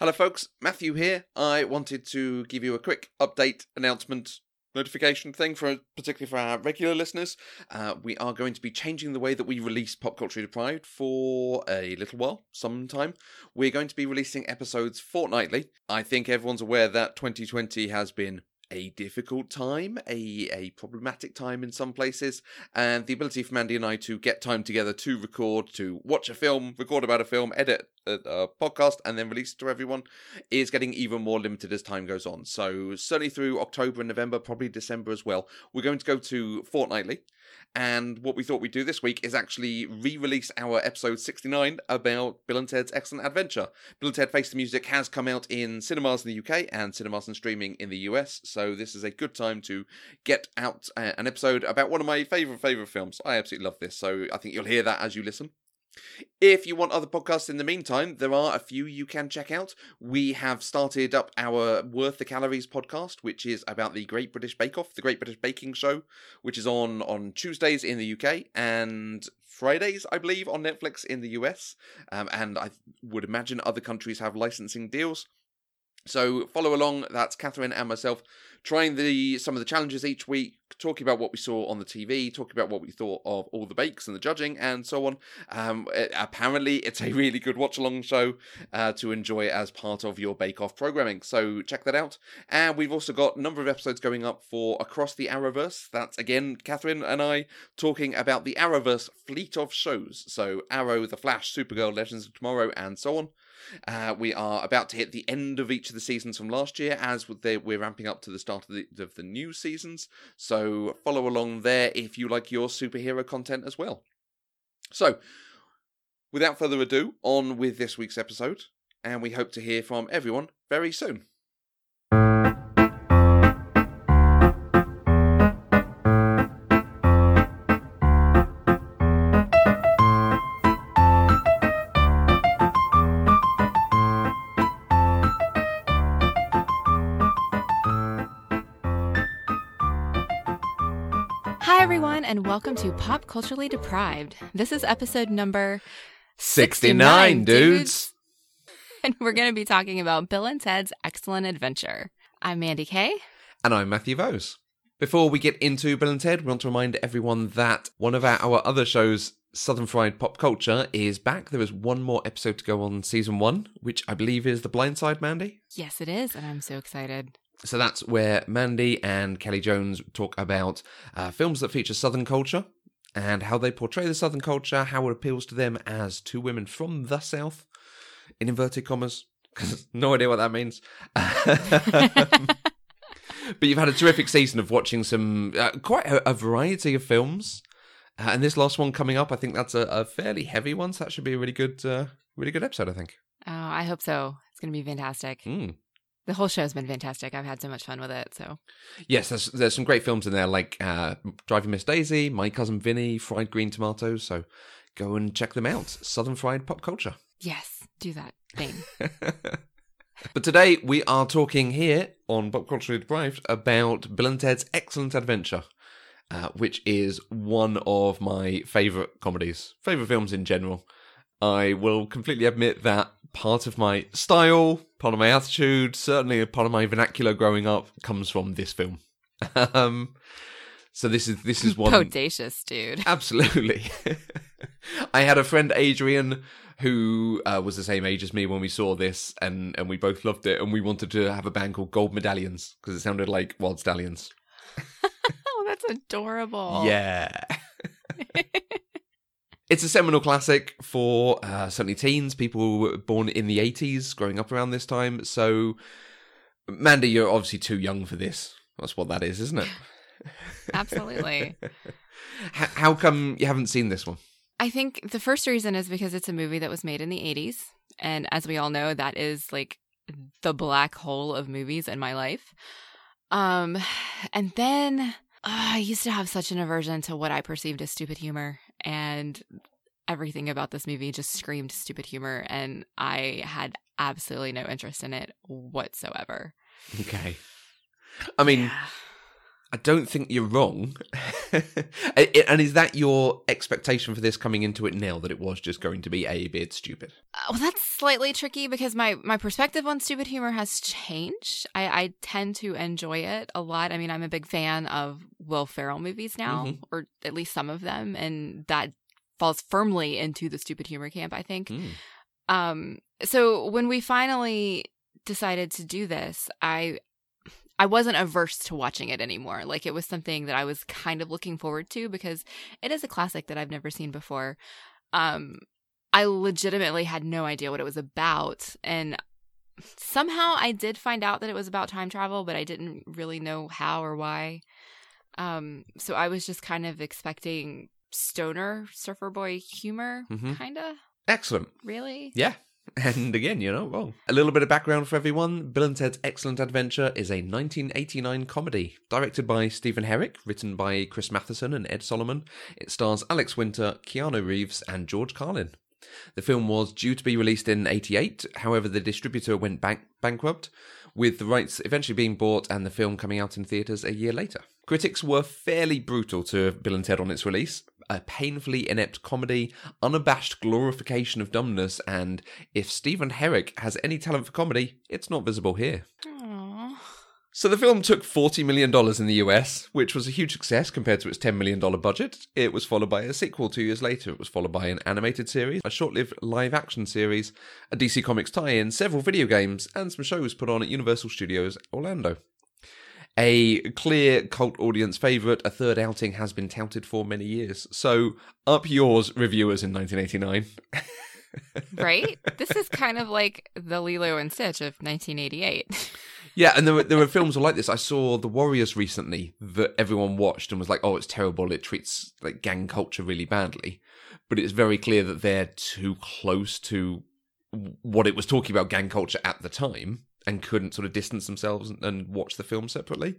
Hello, folks. Matthew here. I wanted to give you a quick update announcement notification thing for particularly for our regular listeners. Uh, we are going to be changing the way that we release Pop Culture Deprived for a little while, sometime. We're going to be releasing episodes fortnightly. I think everyone's aware that 2020 has been a difficult time, a, a problematic time in some places, and the ability for Mandy and I to get time together to record, to watch a film, record about a film, edit a podcast, and then release it to everyone is getting even more limited as time goes on. So, certainly through October and November, probably December as well, we're going to go to fortnightly. And what we thought we'd do this week is actually re release our episode 69 about Bill and Ted's Excellent Adventure. Bill and Ted Face the Music has come out in cinemas in the UK and cinemas and streaming in the US, so this is a good time to get out uh, an episode about one of my favourite, favourite films. I absolutely love this, so I think you'll hear that as you listen. If you want other podcasts in the meantime, there are a few you can check out. We have started up our Worth the Calories podcast, which is about the Great British Bake Off, the Great British Baking Show, which is on on Tuesdays in the UK and Fridays, I believe, on Netflix in the US. Um, and I would imagine other countries have licensing deals. So follow along. That's Catherine and myself trying the some of the challenges each week, talking about what we saw on the TV, talking about what we thought of all the bakes and the judging and so on. Um, it, apparently, it's a really good watch along show uh, to enjoy as part of your Bake Off programming. So check that out. And we've also got a number of episodes going up for Across the Arrowverse. That's again Catherine and I talking about the Arrowverse fleet of shows. So Arrow, The Flash, Supergirl, Legends of Tomorrow, and so on. Uh, we are about to hit the end of each of the seasons from last year as we're ramping up to the start of the, of the new seasons. So follow along there if you like your superhero content as well. So, without further ado, on with this week's episode, and we hope to hear from everyone very soon. Welcome to Pop Culturally Deprived. This is episode number 69, 69 dudes. And we're going to be talking about Bill and Ted's Excellent Adventure. I'm Mandy Kay. And I'm Matthew Vose. Before we get into Bill and Ted, we want to remind everyone that one of our other shows, Southern Fried Pop Culture, is back. There is one more episode to go on season one, which I believe is The Blind Side, Mandy. Yes, it is. And I'm so excited. So that's where Mandy and Kelly Jones talk about uh, films that feature Southern culture and how they portray the Southern culture, how it appeals to them as two women from the South, in inverted commas, because no idea what that means. but you've had a terrific season of watching some uh, quite a, a, variety of films, uh, and this last one coming up, I think that's a, a, fairly heavy one. So that should be a really good, uh, really good episode. I think. Oh, I hope so. It's going to be fantastic. Mm the whole show's been fantastic. I've had so much fun with it. So yes, there's there's some great films in there like uh, Driving Miss Daisy, My Cousin Vinny, Fried Green Tomatoes. So go and check them out. Southern Fried Pop Culture. Yes, do that thing. but today we are talking here on Pop Culture Deprived about Bill and Ted's Excellent Adventure. Uh, which is one of my favourite comedies, favourite films in general. I will completely admit that part of my style, part of my attitude, certainly a part of my vernacular growing up comes from this film. um, so this is this is one audacious dude. Absolutely. I had a friend Adrian who uh, was the same age as me when we saw this, and and we both loved it, and we wanted to have a band called Gold Medallions because it sounded like Wyld Stallyns. oh, that's adorable. Yeah. It's a seminal classic for uh, certainly teens, people born in the 80s, growing up around this time. So, Mandy, you're obviously too young for this. That's what that is, isn't it? Absolutely. how, how come you haven't seen this one? I think the first reason is because it's a movie that was made in the 80s. And as we all know, that is like the black hole of movies in my life. Um, and then uh, I used to have such an aversion to what I perceived as stupid humor and everything about this movie just screamed stupid humor and I had absolutely no interest in it whatsoever. Okay. I mean, I don't think you're wrong. and is that your expectation for this coming into it now that it was just going to be a bit stupid? Uh, well, that's slightly tricky because my my perspective on stupid humor has changed. I, I tend to enjoy it a lot. I mean, I'm a big fan of Will Ferrell movies now, Mhm. or at least some of them, and that falls firmly into the stupid humor camp. I think. Mm. Um, so when we finally decided to do this, I I wasn't averse to watching it anymore. Like it was something that I was kind of looking forward to because it is a classic that I've never seen before. Um, I legitimately had no idea what it was about, and somehow I did find out that it was about time travel, but I didn't really know how or why. Um, so I was just kind of expecting stoner surfer boy humor, Mhm. kind of. Excellent. Really? Yeah. And again, you're not wrong. A little bit of background for everyone Bill and Ted's Excellent Adventure is a 1989 comedy directed by Stephen Herek, written by Chris Matheson and Ed Solomon. It stars Alex Winter, Keanu Reeves, and George Carlin. The film was due to be released in 88, however, the distributor went bank- bankrupt, with the rights eventually being bought and the film coming out in theatres a year later. Critics were fairly brutal to Bill and Ted on its release. A painfully inept comedy, unabashed glorification of dumbness, and if Stephen Herek has any talent for comedy, it's not visible here. Aww. So the film took $40 million in the US, which was a huge success compared to its $10 million budget. It was followed by a sequel two years later. It was followed by an animated series, a short lived live action series, a DC Comics tie in, several video games, and some shows put on at Universal Studios Orlando. A clear cult audience favourite, a third outing has been touted for many years. So, up yours, reviewers in 1989. right? this is kind of like the Lilo and Stitch of 1988. Yeah, and there were there were films like this. I saw The Warriors recently that everyone watched and was like, "Oh, it's terrible. It treats like gang culture really badly." But it's very clear that they're too close to what it was talking about gang culture at the time and couldn't sort of distance themselves and- and watch the film separately.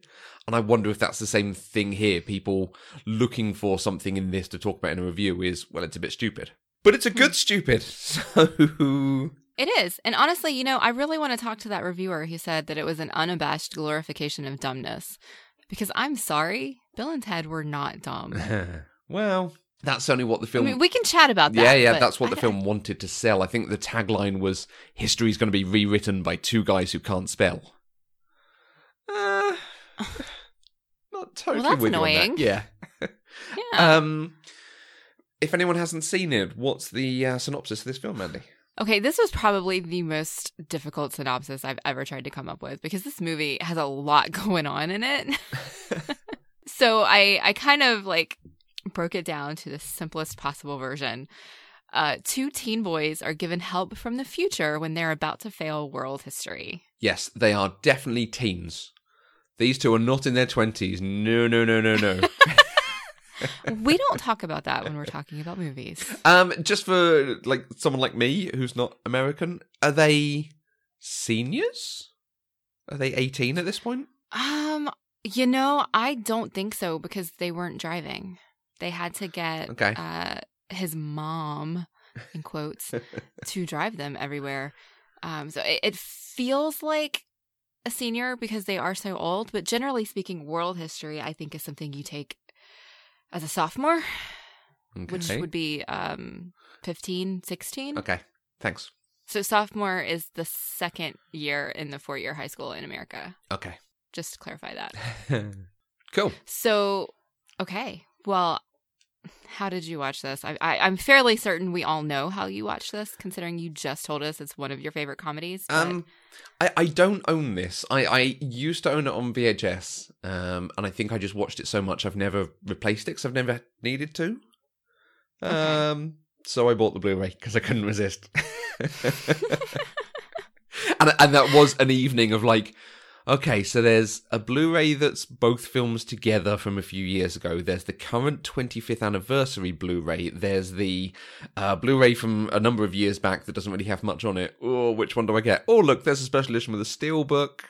And I wonder if that's the same thing here. People looking for something in this to talk about in a review is well, it's a bit stupid, but it's a good hmm. stupid. So it is. And honestly, you know, I really want to talk to that reviewer who said that it was an unabashed glorification of dumbness. Because I'm sorry, Bill and Ted were not dumb. well, that's only what the I film. mean, we can chat about that. yeah, yeah, but that's what the I- film wanted to sell. I think the tagline was "History's going to be rewritten by two guys who can't spell." Uh, not totally that's with you on that. annoying. Yeah. Yeah. Um, if anyone hasn't seen it, what's the uh, synopsis of this film, Andy? Okay, this was probably the most difficult synopsis I've ever tried to come up with because this movie has a lot going on in it. so I I kind of like broke it down to the simplest possible version. Uh, two teen boys are given help from the future when they're about to fail world history. Yes, they are definitely teens. These two are not in their twenties. No, no, no, no, no. We don't talk about that when we're talking about movies. Um, just for like someone like me who's not American, are they seniors? Are they eighteen at this point? Um, you know, I don't think so because they weren't driving. They had to get Okay. uh, his mom, in quotes, to drive them everywhere. Um, so it, it feels like a senior because they are so old, but generally speaking, world history I think is something you take as a sophomore, which would be um 15, 16. okay. Thanks. So sophomore is the second year in the four year high school in America. Okay. Just to clarify that. cool. So, okay. Well, how did you watch this? I, I, I'm fairly certain we all know how you watch this, considering you just told us it's one of your favorite comedies. but- Um, I, I don't own this. I, I used to own it on VHS, um, and I think I just watched it so much I've never replaced it because I've never needed to. Okay. Um, so I bought the Blu-ray because I couldn't resist. and and that was an evening of like, okay, so there's a Blu-ray that's both films together from a few years ago. There's the current 25th anniversary Blu-ray. There's the uh, Blu-ray from a number of years back that doesn't really have much on it. Oh, which one do I get? Oh, look, there's a special edition with a steel book.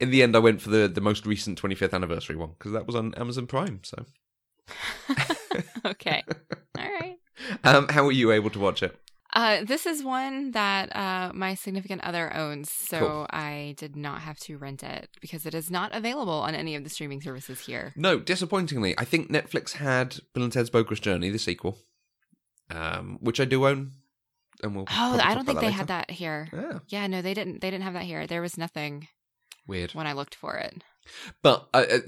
In the end, I went for the, the most recent 25th anniversary one because that was on Amazon Prime. So, okay. All right. um, how were you able to watch it? Uh, this is one that uh, my significant other owns, so Cool. I did not have to rent it because it is not available on any of the streaming services here. No, disappointingly, I think Netflix had Bill and Ted's Bogus Journey, the sequel, um, which I do own, and we'll. Oh, I don't think they later. had that here. Yeah, Yeah, no, they didn't. They didn't have that here. There was nothing weird. when I looked for it. But uh, uh,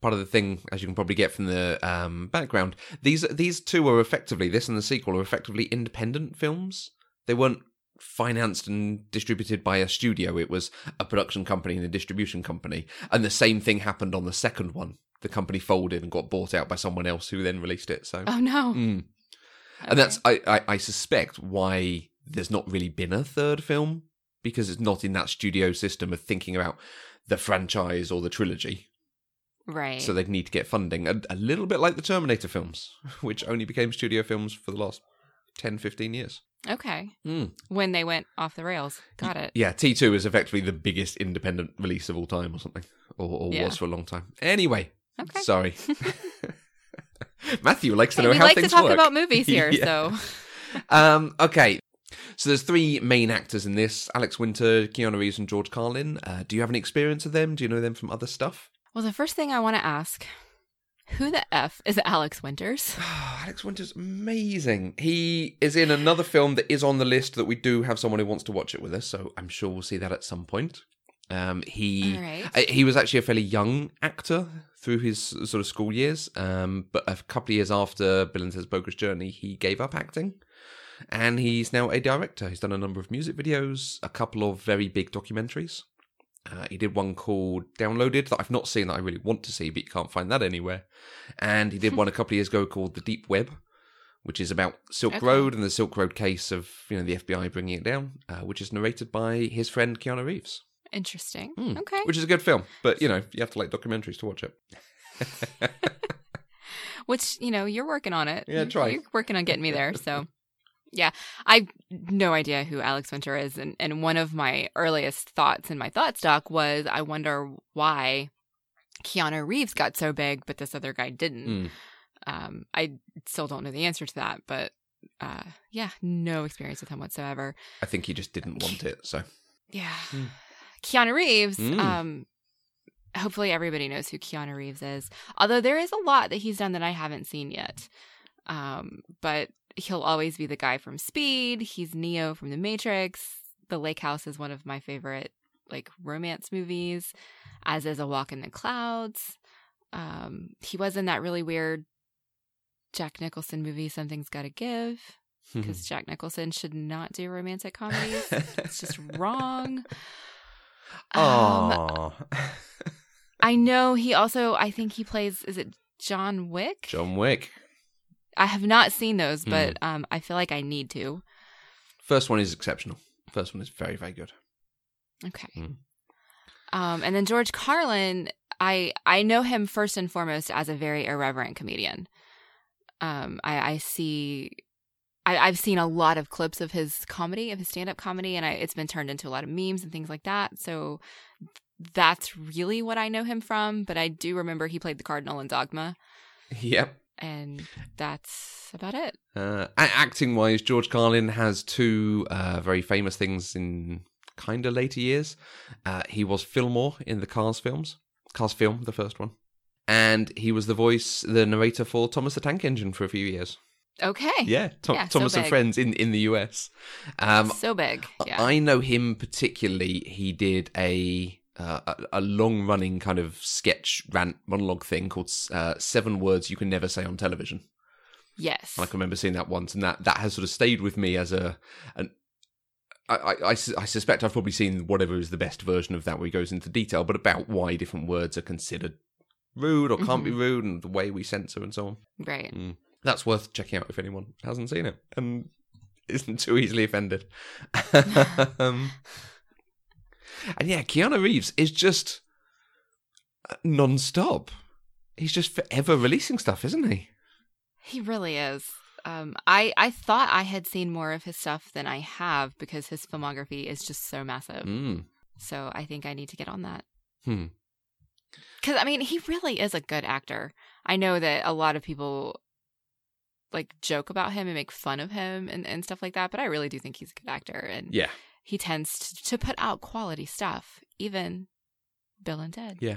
part of the thing, as you can probably get from the um, background, these these two are effectively this and the sequel are effectively independent films. They weren't financed and distributed by a studio. It was a production company and a distribution company, and the same thing happened on the second one. The company folded and got bought out by someone else who then released it. So, Oh no! Mm. Okay. and that's I, I I suspect why there's not really been a third film because it's not in that studio system of thinking about the franchise or the trilogy. Right. So they'd need to get funding. A, a little bit like the Terminator films, which only became studio films for the last 10, 15 years. okay. Mm. When they went off the rails, got it. Yeah, T2 is effectively the biggest independent release of all time or something. Or, or Yeah. was for a long time. Anyway, Okay. sorry. Matthew likes to Hey, know we how like to things talk work. about movies here, Yeah. so um, okay. So there's three main actors in this: Alex Winter, Keanu Reeves, and George Carlin. Uh, do you have any experience of them? Do you know them from other stuff? Well, the first thing I want to ask: Who the f is Alex Winters? Alex Winter's amazing. He is in another film that is on the list that we do have someone who wants to watch it with us, so I'm sure we'll see that at some point. Um, he right. uh, he was actually a fairly young actor through his sort of school years, um, but a couple of years after Bill and Ted's Bogus Journey, he gave up acting, and he's now a director. He's done a number of music videos, a couple of very big documentaries. Uh, he did one called Downloaded that I've not seen that I really want to see, but you can't find that anywhere. And he did one a couple of years ago called The Deep Web, which is about Silk Okay. Road and the Silk Road case of you know the FBI bringing it down, uh, which is narrated by his friend Keanu Reeves. Interesting. Hmm. Okay. Which is a good film, but you know you have to like documentaries to watch it. Which you know you're working on it. Yeah, try. You're working on getting me there. So, yeah, I no idea who Alex Winter is, and and one of my earliest thoughts in my thought stock was I wonder why Keanu Reeves got so big, but this other guy didn't. Mm. Um, I still don't know the answer to that, but uh, yeah, no experience with him whatsoever. I think he just didn't want it. So Yeah. Hmm. Keanu Reeves, Mm. um hopefully everybody knows who Keanu Reeves is. Although there is a lot that he's done that I haven't seen yet. Um but he'll always be the guy from Speed, he's Neo from The Matrix. The Lake House is one of my favorite like romance movies, as is A Walk in the Clouds. Um he was in that really weird Jack Nicholson movie Something's Got to Give because Jack Nicholson should not do romantic comedies. it's just wrong. Um, Aww. I know he also. I think he plays. Is it John Wick? John Wick. I have not seen those, but um, I feel like I need to. First one is exceptional. First one is very very good. Okay. Hmm. Um, and then George Carlin, I I know him first and foremost as a very irreverent comedian. Um, I, I see. I, I've seen a lot of clips of his comedy, of his stand-up comedy, and I, it's been turned into a lot of memes and things like that. So that's really what I know him from. But I do remember he played the Cardinal in Dogma, Yep. And that's about it. Uh, acting wise, George Carlin has two uh, very famous things in kind of later years. Uh, he was Fillmore in the Cars films, Cars film, the first one, and he was the voice, the narrator for Thomas the Tank Engine for a few years. Okay. Yeah, Tom, Yeah, so Thomas and. Friends in in the US. Um, so big. Yeah. I know him particularly. He did a uh, a, a long running kind of sketch rant monologue thing called uh, Seven Words You Can Never Say on Television. yes. I can remember seeing that once, and that that has sort of stayed with me as a an. I, I, I I suspect I've probably seen whatever is the best version of that where he goes into detail, but about why different words are considered rude or can't be rude and the way we censor and so on. Right. That's worth checking out if anyone hasn't seen it and isn't too easily offended. um, and yeah, Keanu Reeves is just uh, non-stop. He's just forever releasing stuff, isn't he? He really is. Um, I I thought I had seen more of his stuff than I have because his filmography is just so massive. Mm. So I think I need to get on that. Hmm. Because I mean, he really is a good actor. I know that a lot of people like joke about him and make fun of him and, and stuff like that. But I really do think he's a good actor and Yeah. He tends to, to put out quality stuff, even Bill and Ted. Yeah.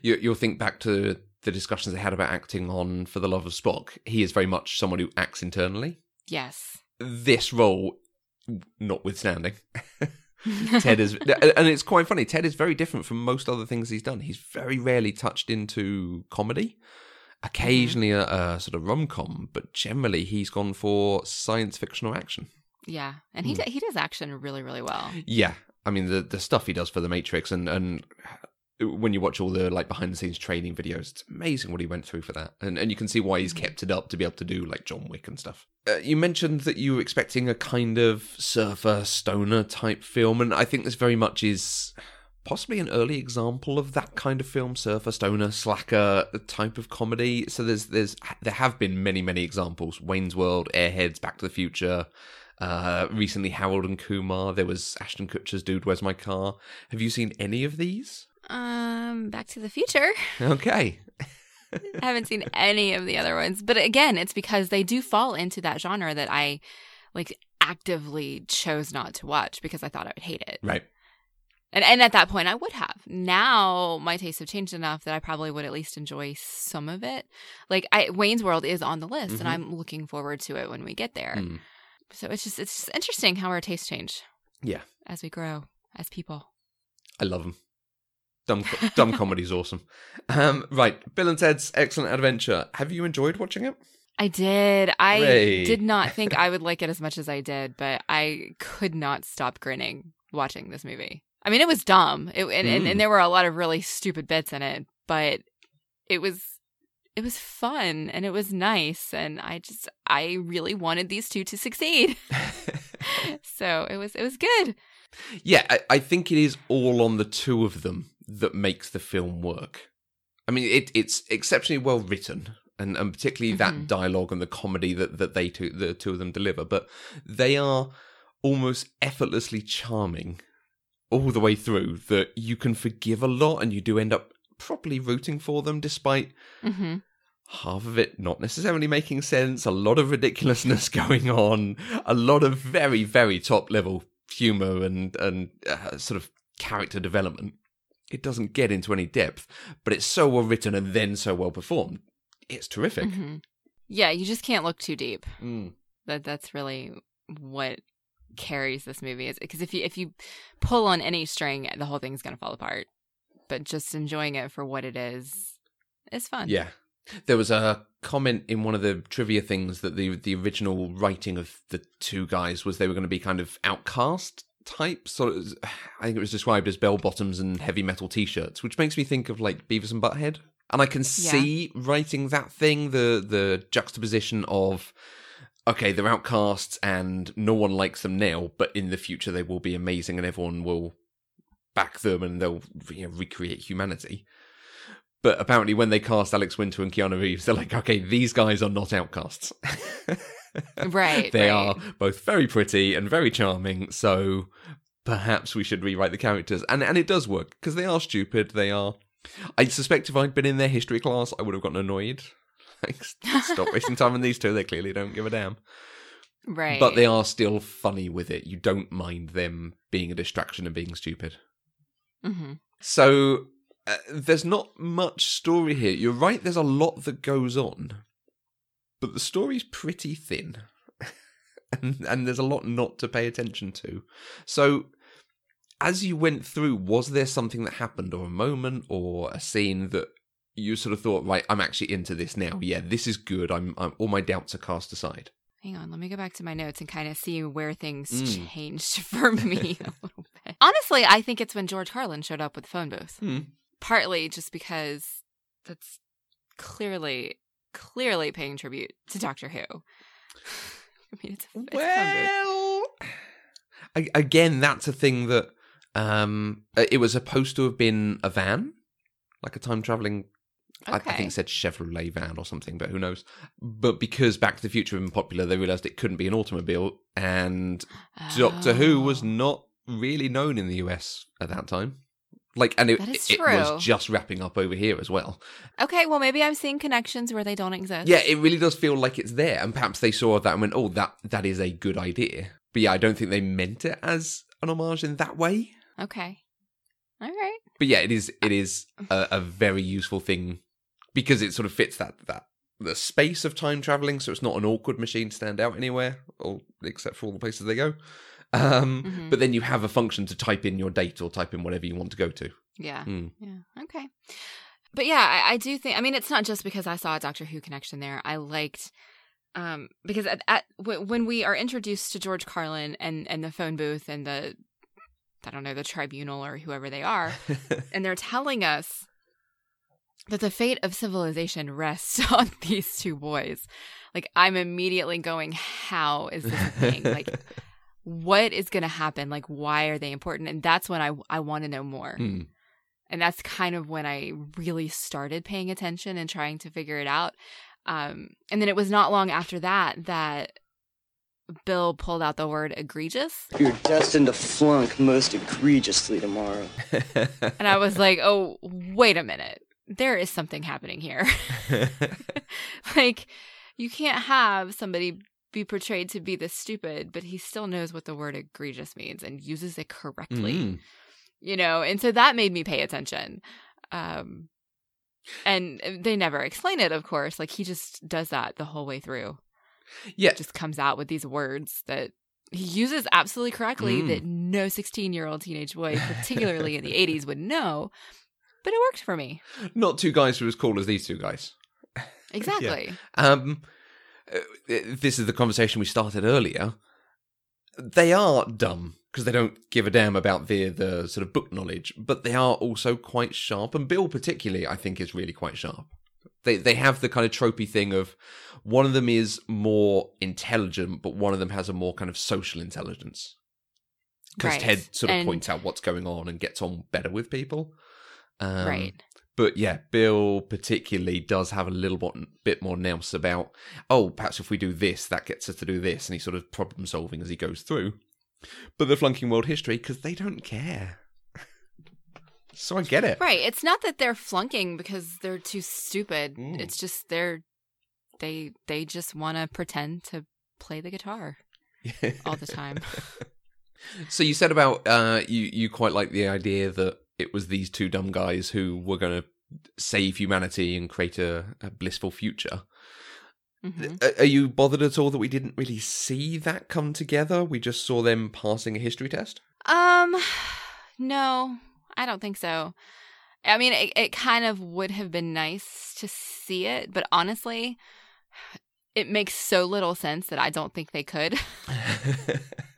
You, you'll think back to the discussions they had about acting on For the Love of Spock. He is very much someone who acts internally. Yes. This role, notwithstanding, Ted is, and it's quite funny. Ted is very different from most other things he's done. He's very rarely touched into comedy. Occasionally a, a sort of rom com, but generally he's gone for science fiction or action. Yeah, and he d- he does action really really well. Yeah, I mean the the stuff he does for the Matrix, and and when you watch all the like behind the scenes training videos, it's amazing what he went through for that, and and you can see why he's kept it up to be able to do like John Wick and stuff. Uh, you mentioned that you were expecting a kind of surfer stoner type film, and I think this very much is possibly an early example of that kind of film surfer stoner slacker type of comedy so there's there's there have been many many examples wayne's world airheads back to the future uh recently harold and kumar there was ashton kutcher's dude where's my car have you seen any of these Um, Back to the Future. okay I haven't seen any of the other ones, but again, it's because they do fall into that genre that I like actively chose not to watch because I thought I would hate it. right And and at that point I would have. Now my tastes have changed enough that I probably would at least enjoy some of it. Like I Wayne's World is on the list and Mhm. I'm looking forward to it when we get there. Mm. So it's just it's just interesting how our tastes change yeah as we grow as people. i love them dumb dumb comedy's awesome um right bill and ted's excellent adventure have you enjoyed watching it I did. I Hooray. did not think I would like it as much as I did, but I could not stop grinning watching this movie. I mean, it was dumb, it, and, and, Mm. and there were a lot of really stupid bits in it, but it was it was fun and it was nice, and I just I really wanted these two to succeed. so it was it was good. Yeah, I, I think it is all on the two of them that makes the film work. I mean, it, it's exceptionally well written, and, and particularly that Mhm. dialogue and the comedy that, that they two, the two of them deliver. But they are almost effortlessly charming all the way through. That you can forgive a lot, and you do end up properly rooting for them, despite hmm half of it not necessarily making sense, a lot of ridiculousness going on, a lot of very, very top level humor and and uh, sort of character development. It doesn't get into any depth, but it's so well written and then so well performed. It's terrific. hmm Yeah, you just can't look too deep. Mm. that that's really what carries this movie is because if you if you pull on any string the whole thing's going to fall apart but just enjoying it for what it is is fun Yeah. There was a comment in one of the trivia things that the the original writing of the two guys was they were going to be kind of outcast type sort of I think it was described as bell bottoms and heavy metal t-shirts, which makes me think of like Beavis and Butthead. And I can see writing that thing the the juxtaposition of okay, they're outcasts and no one likes them now, but in the future they will be amazing and everyone will back them and they'll you know, recreate humanity. But apparently, when they cast Alex Winter and Keanu Reeves, they're like, okay, these guys are not outcasts. right they right. are both very pretty and very charming, so perhaps we should rewrite the characters. And and it does work because they are stupid. They are. I suspect if I'd been in their history class, I would have gotten annoyed. Like, stop wasting time on these two. They clearly don't give a damn. right But they are still funny with it. You don't mind them being a distraction and being stupid. Hmm So uh, there's not much story here. You're right. There's a lot that goes on, but the story's pretty thin, and and there's a lot not to pay attention to. So. As you went through, was there something that happened, or a moment, or a scene that you sort of thought, right, I'm actually into this now. Yeah, this is good. I'm, I'm all my doubts are cast aside. hang on let me go back to my notes and kind of see where things Mm. changed for me a little bit honestly i think it's when george carlin showed up with the phone booth Hmm. partly just because that's clearly clearly paying tribute to doctor who i mean it's, it's a phone booth. Well, again, that's a thing that um, uh, it was supposed to have been a van, like a time traveling. I, I think it said Chevrolet van or something, but who knows? But because Back to the Future had been popular, they realized it couldn't be an automobile, and Doctor Who was Oh. not really known in the US at that time. Like, and it, it was just wrapping up over here as well. Okay, well maybe I'm seeing connections where they don't exist. Yeah, it really does feel like it's there, and perhaps they saw that and went, "Oh, that that is a good idea." But yeah, I don't think they meant it as an homage in that way. Okay. All right. But yeah, it is it uh, is a, a very useful thing because it sort of fits that that the space of time traveling, so it's not an awkward machine to stand out anywhere, or except for all the places they go. Um, Mhm. But then you have a function to type in your date or type in whatever you want to go to. Yeah. Mm. Yeah. Okay. But yeah, I, I do think. I mean, it's not just because I saw a Doctor Who connection there. I liked um because at, at w- when we are introduced to George Carlin and and the phone booth and the I don't know the tribunal or whoever they are, and they're telling us that the fate of civilization rests on these two boys. Like I'm immediately going, how is this a thing? Like what is going to happen? Like why are they important? And that's when I I want to know more. Hmm. And that's kind of when I really started paying attention and trying to figure it out. Um, and then it was not long after that that Bill pulled out the word egregious. You're destined to flunk most egregiously tomorrow. And I was like, oh, wait a minute. There is something happening here. like, you can't have somebody be portrayed to be this stupid, but he still knows what the word egregious means and uses it correctly. Mm. you know and so that made me pay attention um and they never explain it of course like he just does that the whole way through Yeah, just comes out with these words that he uses absolutely correctly Mm. that no 16 year old teenage boy particularly in the 80s would know but it worked for me not two guys who are as cool as these two guys. exactly Um, uh, this is the conversation we started earlier. They are dumb because they don't give a damn about the the sort of book knowledge, but they are also quite sharp. And Bill, particularly, I think, is really quite sharp. They they have the kind of tropey thing of one of them is more intelligent, but one of them has a more kind of social intelligence. Because Right. Ted sort of And- points out what's going on and gets on better with people. Um, right but yeah, Bill particularly does have a little bit, bit more nous about, oh, perhaps if we do this, that gets us to do this. And he's sort of problem solving as he goes through. But they're flunking world history because they don't care. so I get it. right it's not that they're flunking because they're too stupid Mm. it's just they're they they just want to pretend to play the guitar all the time so you said about uh, you, you quite like the idea that it was these two dumb guys who were going to save humanity and create a, a blissful future. Mhm. Are you bothered at all that we didn't really see that come together? We just saw them passing a history test? Um, no, I don't think so. I mean, it, it kind of would have been nice to see it, but honestly, it makes so little sense that I don't think they could.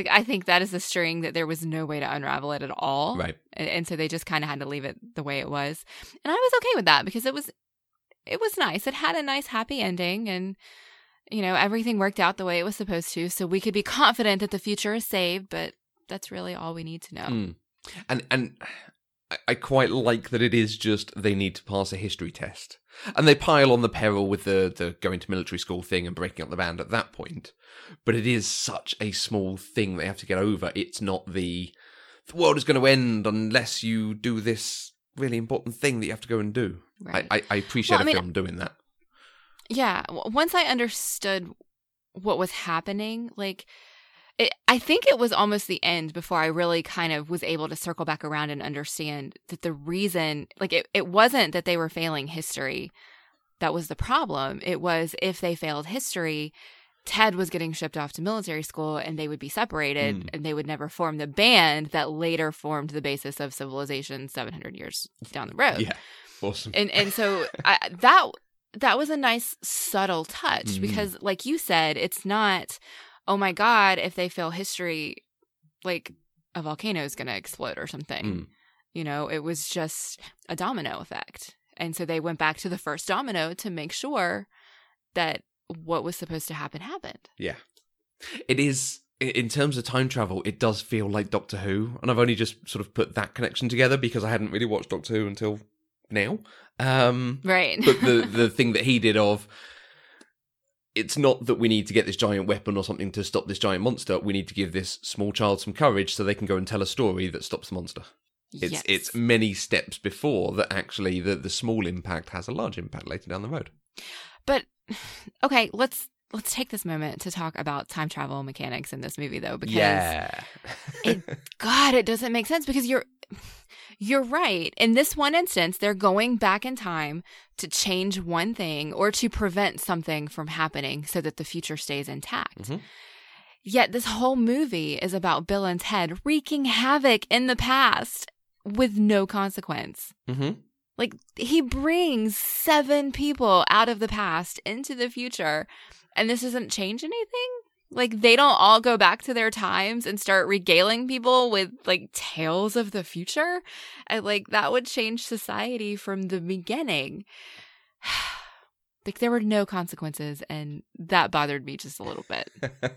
like, I think that is a string that there was no way to unravel it at all. right. And, and so they just kind of had to leave it the way it was. And I was okay with that because it was it was nice. It had a nice happy ending and you know, everything worked out the way it was supposed to. So we could be confident that the future is saved, but that's really all we need to know. Mm. And and I, quite like that it is just they need to pass a history test. And they pile on the peril with the, the going to military school thing and breaking up the band at that point. But it is such a small thing they have to get over. It's not the the world is going to end unless you do this really important thing that you have to go and do. Right. I, I, I appreciate Well, I a mean, film doing that. yeah. Once I understood what was happening, like, it, I think it was almost the end before I really kind of was able to circle back around and understand that the reason, like, it, it wasn't that they were failing history that was the problem. It was if they failed history, Ted was getting shipped off to military school and they would be separated Mm. and they would never form the band that later formed the basis of civilization 700 years down the road Yeah. Awesome. and and so I, that that was a nice subtle touch Mhm. because like you said it's not oh my god if they fail history like a volcano is going to explode or something Mm. you know it was just a domino effect and so they went back to the first domino to make sure that what was supposed to happen happened Yeah. It is in terms of time travel, it does feel like Doctor Who, and I've only just sort of put that connection together because I hadn't really watched Doctor Who until now. Um right but the the thing that he did of it's not that we need to get this giant weapon or something to stop this giant monster. We need to give this small child some courage so they can go and tell a story that stops the monster. It's Yes. it's many steps before that actually the the small impact has a large impact later down the road. But okay, let's let's take this moment to talk about time travel mechanics in this movie though because yeah. it god it doesn't make sense because you're you're right. In this one instance they're going back in time to change one thing or to prevent something from happening so that the future stays intact. Mhm. yet this whole movie is about bill and ted wreaking havoc in the past with no consequence. Hmm like he brings seven people out of the past into the future and this doesn't change anything like they don't all go back to their times and start regaling people with like tales of the future like that would change society from the beginning like there were no consequences and that bothered me just a little bit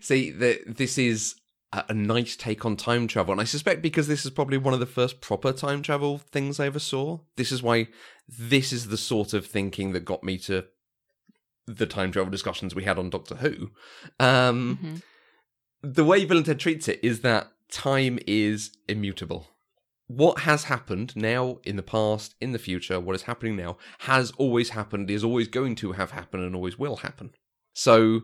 See, the, this is a nice take on time travel, and I suspect because this is probably one of the first proper time travel things I ever saw. This is why this is the sort of thinking that got me to the time travel discussions we had on Doctor Who. Um, Mhm. the way Bill and Ted treats it is that time is immutable. What has happened now, in the past, in the future, what is happening now, has always happened, is always going to have happened, and always will happen. So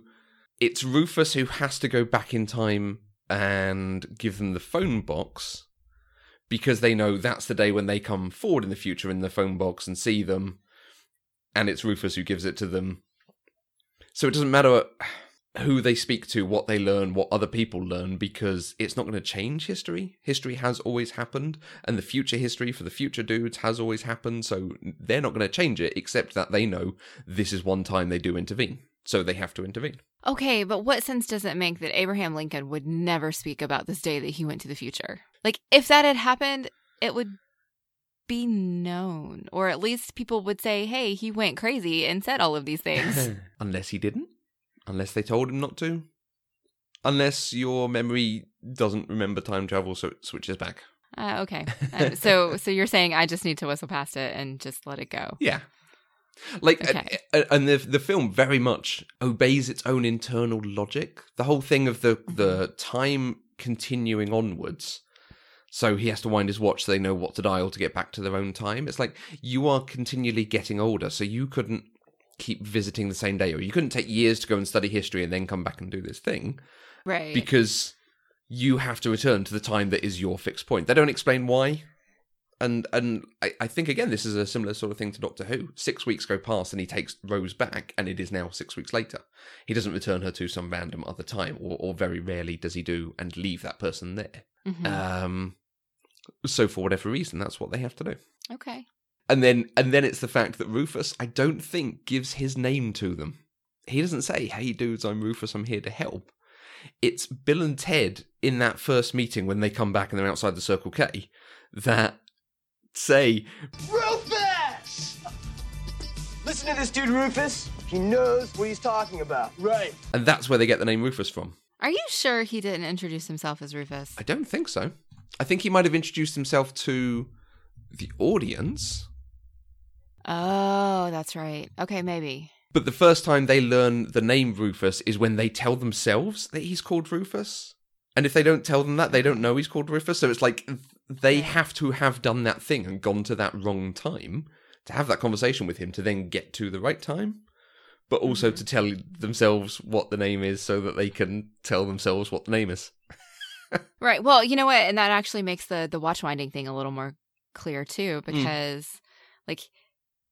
it's Rufus who has to go back in time and give them the phone box because they know that's the day when they come forward in the future in the phone box and see them, and it's Rufus who gives it to them. So it doesn't matter who they speak to, what they learn, what other people learn, because it's not going to change history. History has always happened, and the future history for the future dudes has always happened, so they're not going to change it, except that they know this is one time they do intervene. So they have to intervene. okay but what sense does it make that abraham lincoln would never speak about this day that he went to the future like if that had happened it would be known or at least people would say hey he went crazy and said all of these things Unless he didn't. Unless they told him not to. Unless your memory doesn't remember time travel, so it switches back. uh, okay Uh, so so you're saying i just need to whistle past it and just let it go Yeah. Like, Okay. and, and the the film very much obeys its own internal logic. The whole thing of the the time continuing onwards. So he has to wind his watch so they know what to dial to get back to their own time. It's like you are continually getting older, so you couldn't keep visiting the same day, or you couldn't take years to go and study history and then come back and do this thing. right because you have to return to the time that is your fixed point. They don't explain why. And and I, I think again this is a similar sort of thing to Doctor Who. Six weeks go past and he takes Rose back and it is now six weeks later. He doesn't return her to some random other time, or, or very rarely does he do and leave that person there. Mhm. Um so for whatever reason, that's what they have to do. okay And then and then it's the fact that Rufus, I don't think, gives his name to them. He doesn't say, Hey dudes, I'm Rufus, I'm here to help. It's Bill and Ted in that first meeting when they come back and they're outside the Circle K that say, Rufus! Listen to this dude, Rufus. He knows what he's talking about. Right. and that's where they get the name Rufus from. Are you sure he didn't introduce himself as rufus I don't think so. I think he might have introduced himself to the audience, oh that's right okay maybe but the first time they learn the name Rufus is when they tell themselves that he's called Rufus. And if they don't tell them that, they don't know he's called Rufus. So it's like they have to have done that thing and gone to that wrong time to have that conversation with him to then get to the right time, but also hmm. to tell themselves what the name is so that they can tell themselves what the name is. Right. Well, you know what, and that actually makes the the watch winding thing a little more clear too, hmm. because like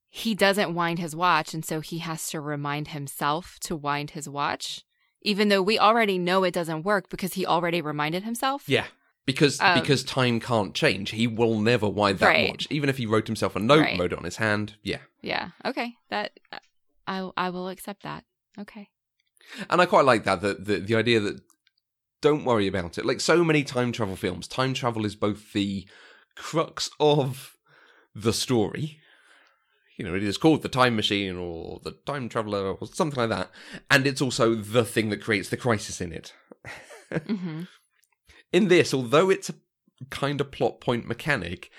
he doesn't wind his watch, and so he has to remind himself to wind his watch, even though we already know it doesn't work because he already reminded himself. Yeah. Because Um, because time can't change. He will never wind that Right. watch. Even if he wrote himself a note Right. wrote it on his hand. Yeah. Yeah. Okay. That uh, I I will accept that. Okay. And I quite like that, the, the the idea that don't worry about it. Like so many time travel films, time travel is both the crux of the story. You know, it is called the time machine or the time traveler or something like that. And it's also the thing that creates the crisis in it. hmm In this, although it's a kind of plot point mechanic,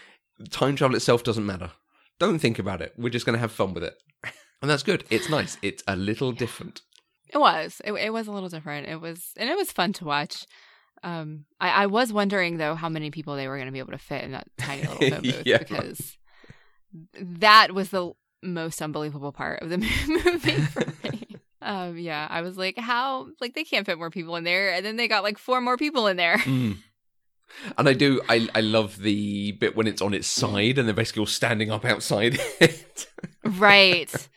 time travel itself doesn't matter. Don't think about it. We're just going to have fun with it. And that's good. It's nice. It's a little different. It was. It, it was a little different. It was, and it was fun to watch. Um, I, I was wondering though how many people they were going to be able to fit in that tiny little phone booth Yeah, right. because that was the most unbelievable part of the movie for me. Um, yeah, I was like, how like they can't fit more people in there, and then they got like four more people in there. Mm. And I do, I, I love the bit when it's on its side and they're basically all standing up outside it. right.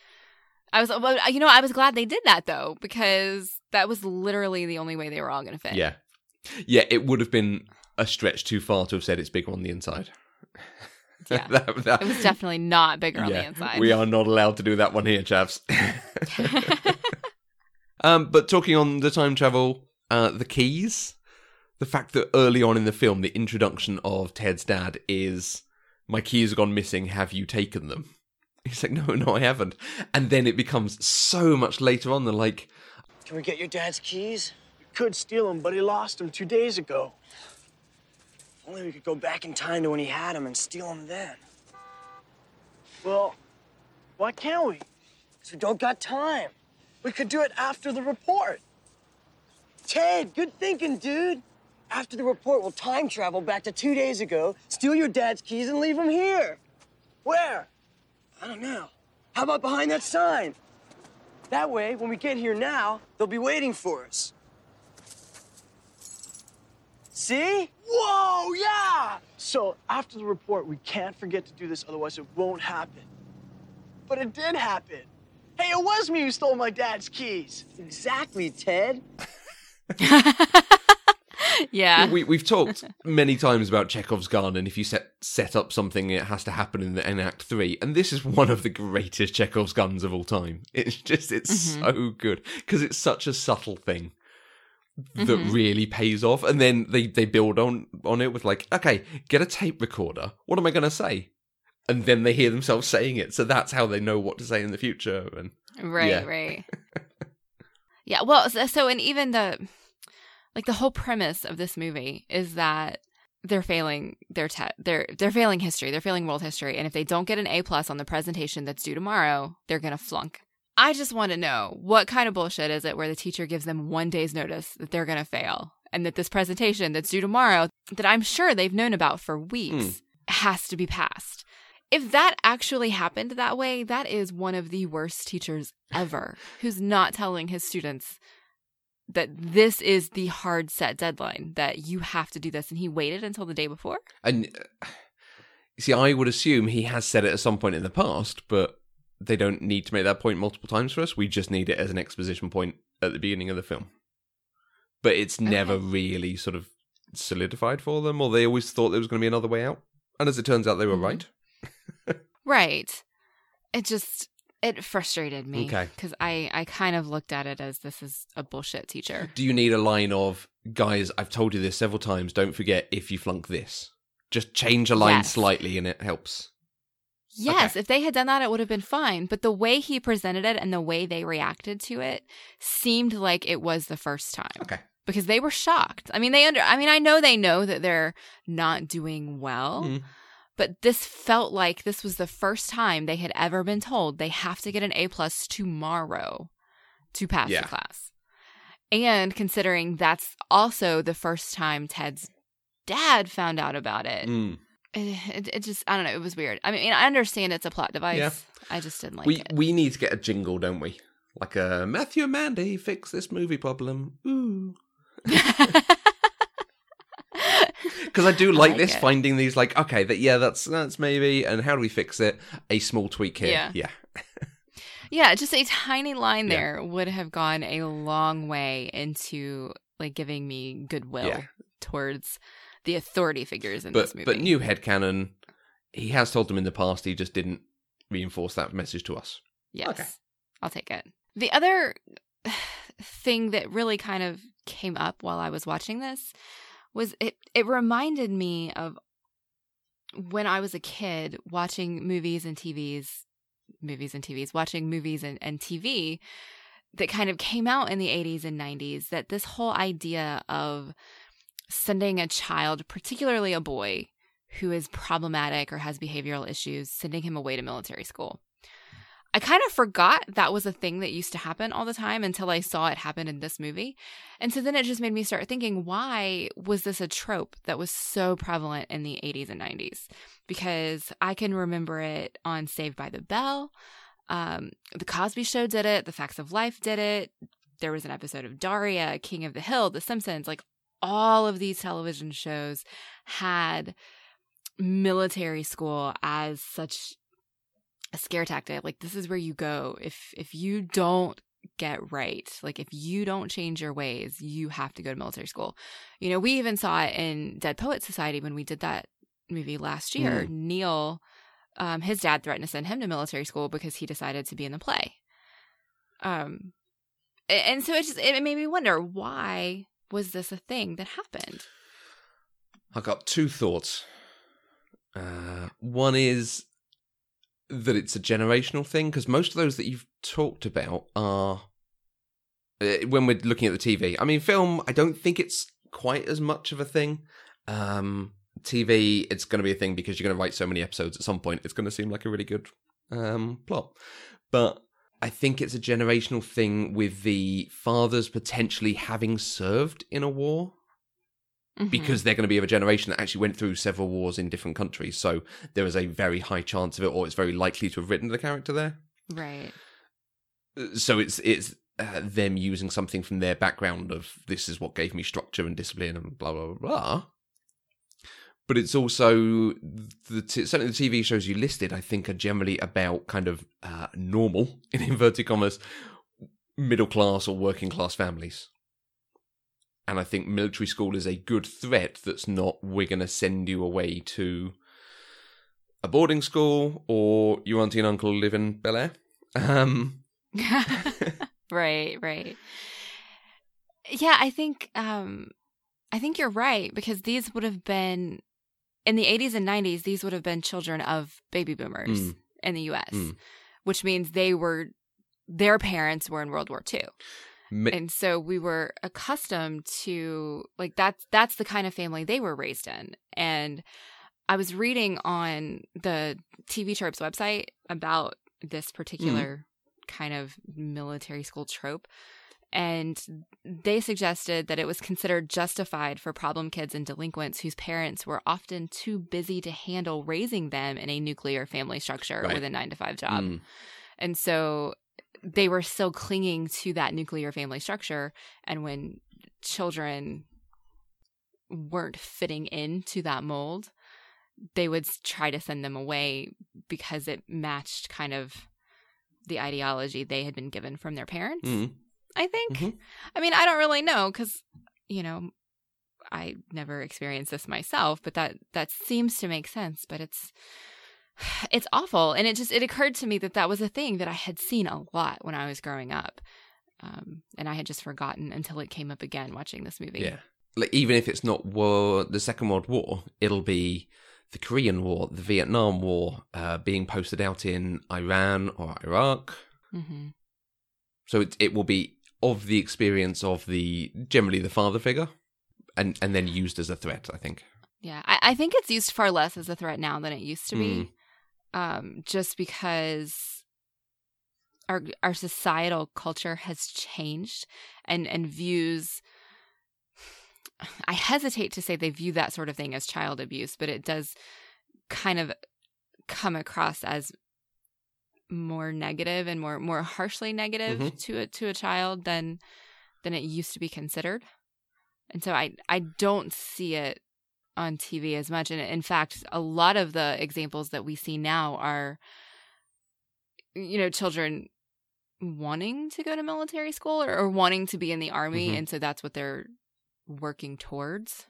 I was, well, you know, I was glad they did that though because that was literally the only way they were all going to fit. yeah. Yeah, it would have been a stretch too far to have said it's bigger on the inside. Yeah. That- that- It was definitely not bigger on the inside. We are not allowed to do that one here, chaps. um, but talking on the time travel, uh, the keys, the fact that early on in the film, the introduction of Ted's dad is, "My keys have gone missing. Have you taken them?" He's like, "No, no, I haven't." And then it becomes so much later on. They're like, Can we get your dad's keys? We could steal them, but he lost them two days ago. Only we could go back in time to when he had them and steal them then. Well, why can't we? Because we don't got time. We could do it after the report. Ted, good thinking, dude. After the report, we'll time travel back to two days ago, steal your dad's keys, and leave them here. Where? I don't know. How about behind that sign? That way, when we get here now, they'll be waiting for us. See? Whoa, yeah! So, after the report, we can't forget to do this, otherwise, it won't happen. But it did happen. Hey, it was me who stole my dad's keys. Exactly, Ted. yeah. we, we've talked many times about Chekhov's gun, and if you set set up something, it has to happen in, the, in Act Three. And this is one of the greatest Chekhov's guns of all time. It's just it's mm-hmm. so good because it's such a subtle thing that mm-hmm. really pays off. And then they they build on on it with like, okay, get a tape recorder. What am I going to say? And then they hear themselves saying it, so that's how they know what to say in the future. And Right, Yeah. right. yeah, well, so, so and even the like the whole premise of this movie is that they're failing their te- they're they're failing history, they're failing world history, and if they don't get an A plus on the presentation that's due tomorrow, they're gonna flunk. I just want to know what kind of bullshit is it where the teacher gives them one day's notice that they're gonna fail, and that this presentation that's due tomorrow that I'm sure they've known about for weeks hmm. has to be passed. If that actually happened that way, that is one of the worst teachers ever who's not telling his students that this is the hard set deadline that you have to do this and he waited until the day before And uh, see, I would assume he has said it at some point in the past, but they don't need to make that point multiple times for us. We just need it as an exposition point at the beginning of the film. But it's never really sort of solidified for them, or they always thought there was going to be another way out. And as it turns out, they were Mhm. right. right it just it frustrated me Okay. because i i kind of looked at it as this is a bullshit teacher Do you need a line of, guys, I've told you this several times, don't forget if you flunk this? Just change a line Yes. slightly and it helps. Yes, Okay. if they had done that, it would have been fine. But the way he presented it and the way they reacted to it seemed like it was the first time. Okay. Because they were shocked. I mean, they under. I mean, I know they know that they're not doing well, Mm. But this felt like this was the first time they had ever been told they have to get an A plus tomorrow to pass Yeah. the class. And considering that's also the first time Ted's dad found out about it, Mm. it, it just I don't know. It was weird. I mean, I understand it's a plot device. Yeah. I just didn't like we it. we need to get a jingle, don't we? Like a Matthew and Mandy fix this movie problem. Ooh. Because I do like, like this, it. finding these like, okay, that yeah, that's that's maybe, and how do we fix it? A small tweak here. Yeah. Yeah. yeah, just a tiny line Yeah. there would have gone a long way into like giving me goodwill Yeah. towards the authority figures in But this movie. but new headcanon, he has told them in the past, he just didn't reinforce that message to us. yes, okay. I'll take it. The other thing that really kind of came up while I was watching this was it. It reminded me of when I was a kid watching movies and TVs, movies and TVs, watching movies and, and TV that kind of came out in the 80s and 90s. That this whole idea of sending a child, particularly a boy, who is problematic or has behavioral issues, sending him away to military school. I kind of forgot that was a thing that used to happen all the time until I saw it happen in this movie. And so then it just made me start thinking, why was this a trope that was so prevalent in the 80s and 90s? Because I can remember it on Saved by the Bell. Um, the Cosby Show did it. The Facts of Life did it. There was an episode of Daria, King of the Hill, The Simpsons. Like all of these television shows had military school as such a scare tactic. Like this is where you go if if you don't get right. Like if you don't change your ways, you have to go to military school. You know, we even saw it in Dead Poet Society when we did that movie last year. Mm. Neil, um, his dad threatened to send him to military school because he decided to be in the play. Um, and so it just it made me wonder why was this a thing that happened? I got two thoughts. Uh, one is that it's a generational thing because most of those that you've talked about are uh, when we're looking at the TV. I mean, film. I don't think it's quite as much of a thing. Um, TV, it's going to be a thing because you're going to write so many episodes. At some point, it's going to seem like a really good um, plot, but. I think it's a generational thing with the fathers potentially having served in a war Mhm. because they're going to be of a generation that actually went through several wars in different countries. So there is a very high chance of it, or it's very likely to have written the character there. right. So it's it's uh, them using something from their background of this is what gave me structure and discipline and blah blah blah. blah. But it's also the t- certainly the TV shows you listed. I think are generally about kind of uh, normal in inverted commas middle class or working class families. And I think military school is a good threat that's not, we're going to send you away to a boarding school or your auntie and uncle live in Bel Air. Um, right, right. Yeah, I think um I think you're right because these would have been in the 80s and 90s these would have been children of baby boomers Mm. in the US, Mm. which means they were their parents were in World War II. Mi- And so we were accustomed to like that's that's the kind of family they were raised in. And I was reading on the TV Tropes website about this particular kind of military school trope. And they suggested that it was considered justified for problem kids and delinquents whose parents were often too busy to handle raising them in a nuclear family structure Right. with a nine to five job. Mm. And so they were still clinging to that nuclear family structure. And when children weren't fitting into that mold, they would try to send them away because it matched kind of the ideology they had been given from their parents. Mm. I think. Mhm. I mean, I don't really know because, you know, I never experienced this myself, but that that seems to make sense. But it's it's awful, and it just it occurred to me that that was a thing that I had seen a lot when I was growing up, um, and I had just forgotten until it came up again watching this movie. Yeah. Like even if it's not war, the Second World War, it'll be the Korean War, the Vietnam War, uh, being posted out in Iran or Iraq. hmm So it it will be of the experience of the generally the father figure, and and then used as a threat. I think. Yeah, I, I think it's used far less as a threat now than it used to Mm. Um, just because our our societal culture has changed and and views. I hesitate to say they view that sort of thing as child abuse, but it does kind of come across as more negative and more more harshly negative Mhm. to a to a child than than it used to be considered. And so I I don't see it on TV as much. And in fact, a lot of the examples that we see now are, you know, children wanting to go to military school or, or wanting to be in the army. Mhm. And so that's what they're working towards.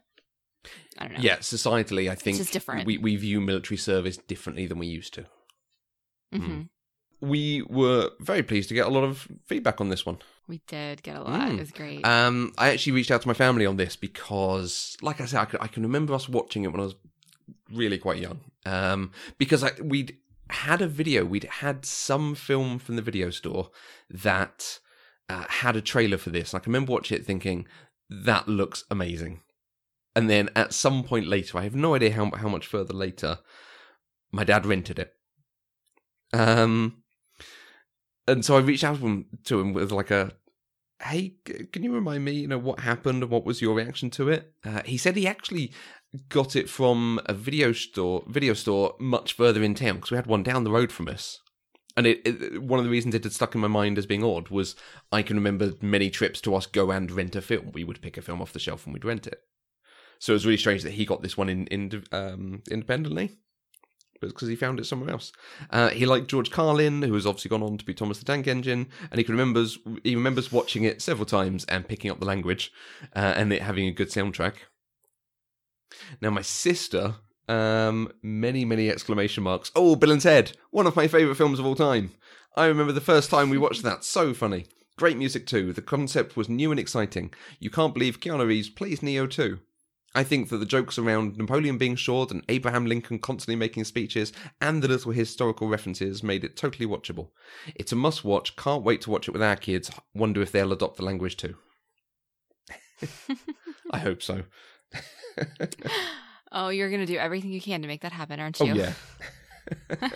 I don't know. Yeah, societally, I think just different. we we view military service differently than we used to. hmm We were very pleased to get a lot of feedback on this one. We did get a lot. Mm. It was great. Um, I actually reached out to my family on this because, like I said, I, could, I can remember us watching it when I was really quite young. Um, because I, we'd had a video, we'd had some film from the video store that uh, had a trailer for this. And I can remember watching it thinking, that looks amazing. And then at some point later, I have no idea how how much further later, my dad rented it. Um, and so I reached out to him, with like a, "Hey, can you remind me, you know, what happened and what was your reaction to it?" Uh, he said he actually got it from a video store, video store much further in town because we had one down the road from us. And it, it, one of the reasons it had stuck in my mind as being odd was I can remember many trips to us go and rent a film. We would pick a film off the shelf and we'd rent it. So it was really strange that he got this one in, in um, independently, but because he found it somewhere else. Uh, he liked George Carlin, who has obviously gone on to be Thomas the Tank Engine, and he remembers he remembers watching it several times and picking up the language, uh, and it having a good soundtrack. Now my sister, um, many many exclamation marks. Oh, Bill and Ted, one of my favorite films of all time. I remember the first time we watched that. So funny. Great music too. The concept was new and exciting. You can't believe Keanu Reeves plays Neo too. I think that the jokes around Napoleon being short and Abraham Lincoln constantly making speeches and the little historical references made it totally watchable. It's a must watch. Can't wait to watch it with our kids. Wonder if they'll adopt the language too. I hope so. Oh, you're going to do everything you can to make that happen, aren't you? Oh yeah.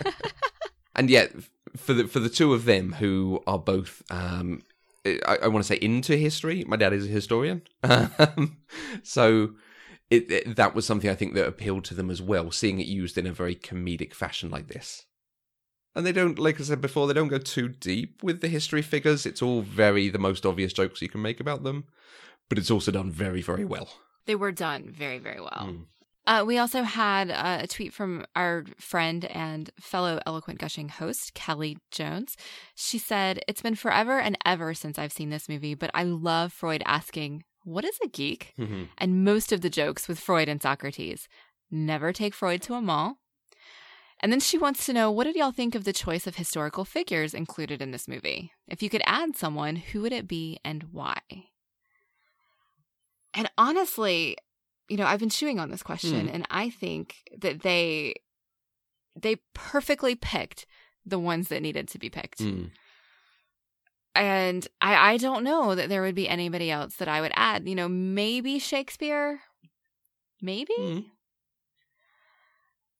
and yet, for the for the two of them who are both, um, I, I want to say into history. My dad is a historian, um, so it, it, that was something I think that appealed to them as well, seeing it used in a very comedic fashion like this. And they don't, like I said before, they don't go too deep with the history figures. It's all very the most obvious jokes you can make about them, but it's also done very, very well. They were done very, very well. Mm. Uh, we also had uh, a tweet from our friend and fellow Eloquent Gushing host, Kelly Jones. She said, It's been forever and ever since I've seen this movie, but I love Freud asking, What is a geek? Mhm. And most of the jokes with Freud and Socrates. Never take Freud to a mall. And then she wants to know, What did y'all think of the choice of historical figures included in this movie? If you could add someone, who would it be and why? And honestly, you know, I've been chewing on this question Mm. and I think that they they perfectly picked the ones that needed to be picked. Mm. And I I don't know that there would be anybody else that I would add. You know, maybe Shakespeare. Maybe? Mm.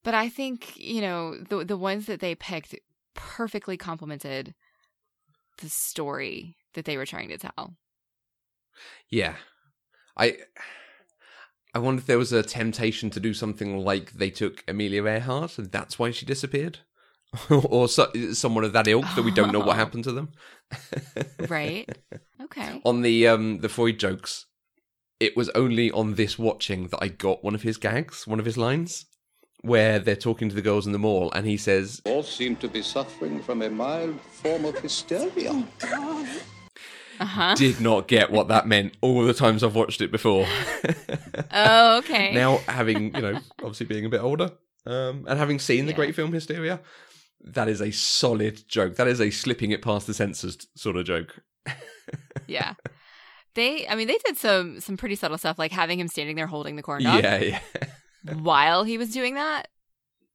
But I think, you know, the the ones that they picked perfectly complemented the story that they were trying to tell. Yeah. I I wonder if there was a temptation to do something like they took Amelia Earhart and that's why she disappeared. or so, someone of that ilk that we don't know what Oh. happened to them. Right? Okay. on the um the Freud jokes, it was only on this watching that I got one of his gags, one of his lines, where they're talking to the girls in the mall and he says, All seem to be suffering from a mild form of hysteria. Uh-huh. did not get what that meant all the times I've watched it before. Oh, okay. now having you know obviously being a bit older um and having seen the Yeah. great film hysteria that is a solid joke that is a slipping it past the censors sort of joke yeah. They I mean they did some some pretty subtle stuff like having him standing there holding the corn dog yeah yeah while he was doing that.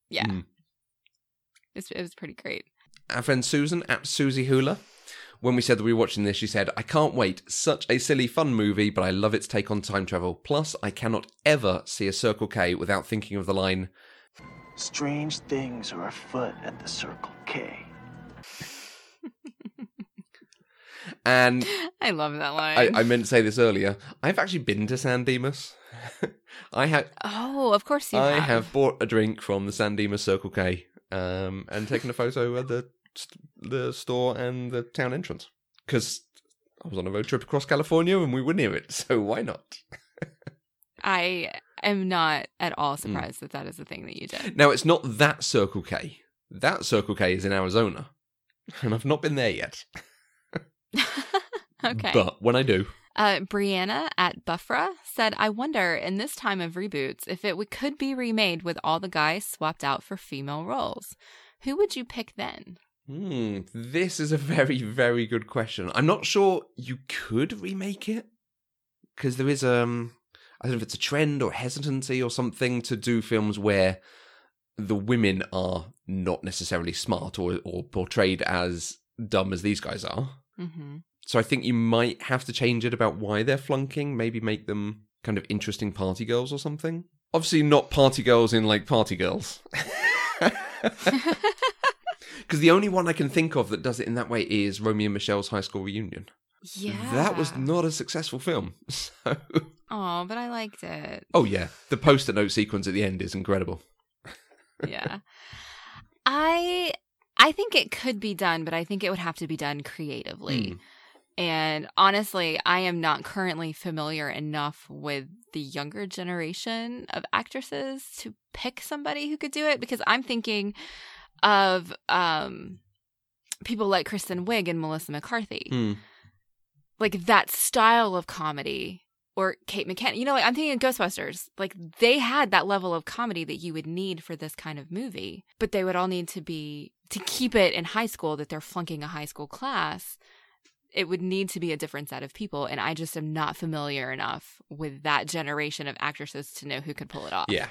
Yeah. Mm. It's, it was pretty great. our friend susan at susie hula when we said that we were watching this she said i can't wait such a silly fun movie but i love its take on time travel plus i cannot ever see a circle k without thinking of the line Strange things are afoot at the Circle K. and I love that line. I, I meant to say this earlier i've actually been to san dimas i have oh, of course you I have. have bought a drink from the San Dimas Circle K um, and taken a photo at the the store and the town entrance because I was on a road trip across California and we were near it, so why not? I am not at all Hmm. surprised that that is the thing that you did. Now it's not that Circle K. That Circle K is in Arizona, and I've not been there yet. okay. But when I do, Uh, Brianna at Buffra said, I wonder in this time of reboots if it would, could be remade with all the guys swapped out for female roles. Who would you pick then? hmm, this is a very very good question. I'm not sure you could remake it because there is um I don't know if it's a trend or hesitancy or something to do films where the women are not necessarily smart or or portrayed as dumb as these guys are. Mm-hmm. So I think you might have to change it about why they're flunking, maybe make them kind of interesting party girls or something. Obviously not party girls in like party girls. Because the only one I can think of that does it in that way is Romy and Michele's High School Reunion. Yeah. That was not a successful film. So, Oh, but I liked it. oh yeah, the post-it note sequence at the end is incredible. yeah. I I think it could be done, but I think it would have to be done creatively. Hmm. And honestly, I am not currently familiar enough with the younger generation of actresses to pick somebody who could do it because I'm thinking of um people like Kristen Wiig and Melissa McCarthy. Hmm. Like that style of comedy or Kate McKinnon. You know, like I'm thinking of Ghostbusters. Like they had that level of comedy that you would need for this kind of movie, but they would all need to be to keep it in high school that they're flunking a high school class. It would need to be a different set of people, and I just am not familiar enough with that generation of actresses to know who could pull it off. Yeah.